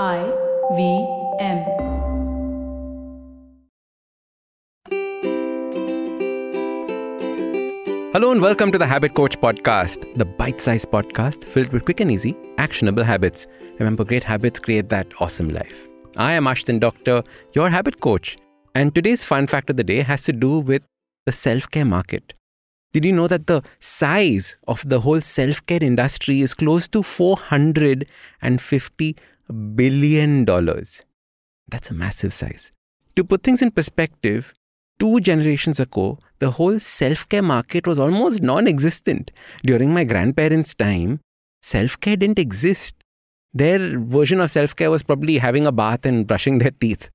I V M. Hello and welcome to the Habit Coach Podcast, the bite sized podcast filled with quick and easy, actionable habits. Remember, great habits create that awesome life. I am Ashdin Doctor, your habit coach, and today's fun fact of the day has to do with the self care market. Did you know that the size of the whole self care industry is close to $450 billion? dollars. That's a massive size. To put things in perspective, two generations ago, the whole self care market was almost non existent. During my grandparents' time, self care didn't exist. Their version of self care was probably having a bath and brushing their teeth.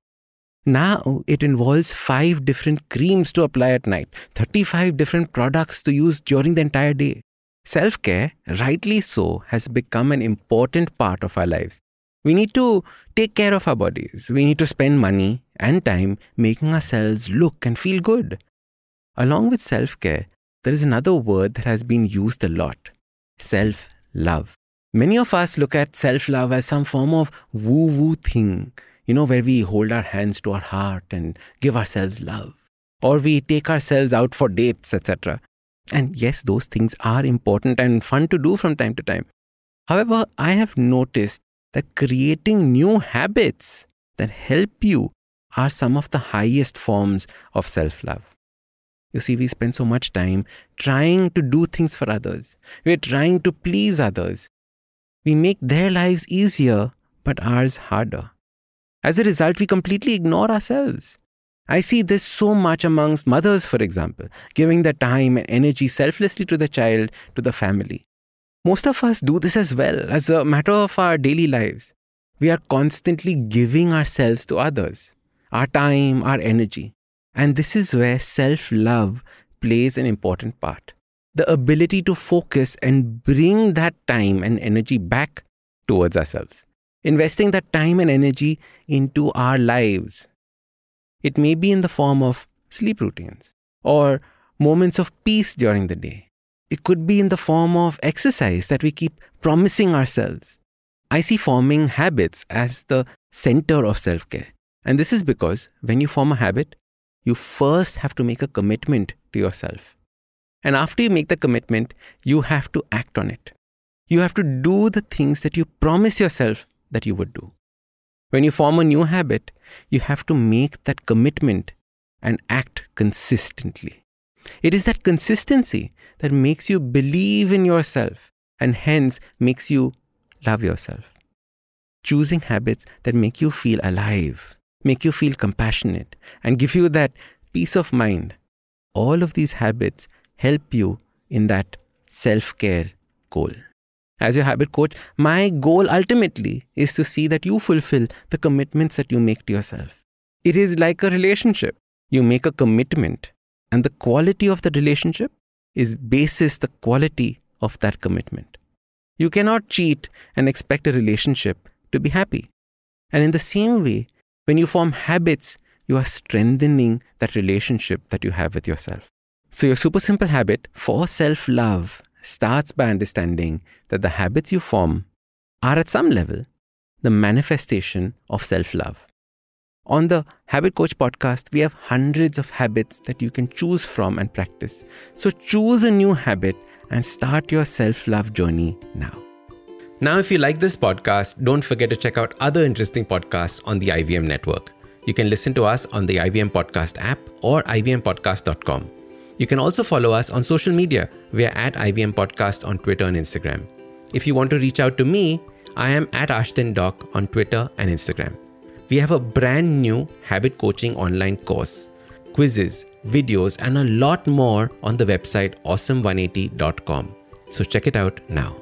Now it involves five different creams to apply at night, 35 different products to use during the entire day. Self care, rightly so, has become an important part of our lives. We need to take care of our bodies. We need to spend money and time making ourselves look and feel good. Along with self care, there is another word that has been used a lot self love. Many of us look at self love as some form of woo woo thing, you know, where we hold our hands to our heart and give ourselves love, or we take ourselves out for dates, etc. And yes, those things are important and fun to do from time to time. However, I have noticed that creating new habits that help you are some of the highest forms of self love. You see, we spend so much time trying to do things for others. We're trying to please others. We make their lives easier, but ours harder. As a result, we completely ignore ourselves. I see this so much amongst mothers, for example, giving their time and energy selflessly to the child, to the family. Most of us do this as well, as a matter of our daily lives. We are constantly giving ourselves to others, our time, our energy. And this is where self love plays an important part. The ability to focus and bring that time and energy back towards ourselves investing that time and energy into our lives. It may be in the form of sleep routines or moments of peace during the day. It could be in the form of exercise that we keep promising ourselves. I see forming habits as the center of self care. And this is because when you form a habit, you first have to make a commitment to yourself. And after you make the commitment, you have to act on it. You have to do the things that you promise yourself that you would do. When you form a new habit, you have to make that commitment and act consistently. It is that consistency that makes you believe in yourself and hence makes you love yourself. Choosing habits that make you feel alive, make you feel compassionate, and give you that peace of mind. All of these habits help you in that self care goal. As your habit coach, my goal ultimately is to see that you fulfill the commitments that you make to yourself. It is like a relationship. You make a commitment, and the quality of the relationship is basis the quality of that commitment. You cannot cheat and expect a relationship to be happy. And in the same way, when you form habits, you are strengthening that relationship that you have with yourself. So, your super simple habit for self love starts by understanding that the habits you form are at some level the manifestation of self love. On the Habit Coach podcast, we have hundreds of habits that you can choose from and practice. So choose a new habit and start your self love journey now. Now, if you like this podcast, don't forget to check out other interesting podcasts on the IVM network. You can listen to us on the IVM Podcast app or ivmpodcast.com. You can also follow us on social media. We are at IVM Podcast on Twitter and Instagram. If you want to reach out to me, I am at Ashdin Doc on Twitter and Instagram. We have a brand new habit coaching online course, quizzes, videos, and a lot more on the website awesome180.com. So check it out now.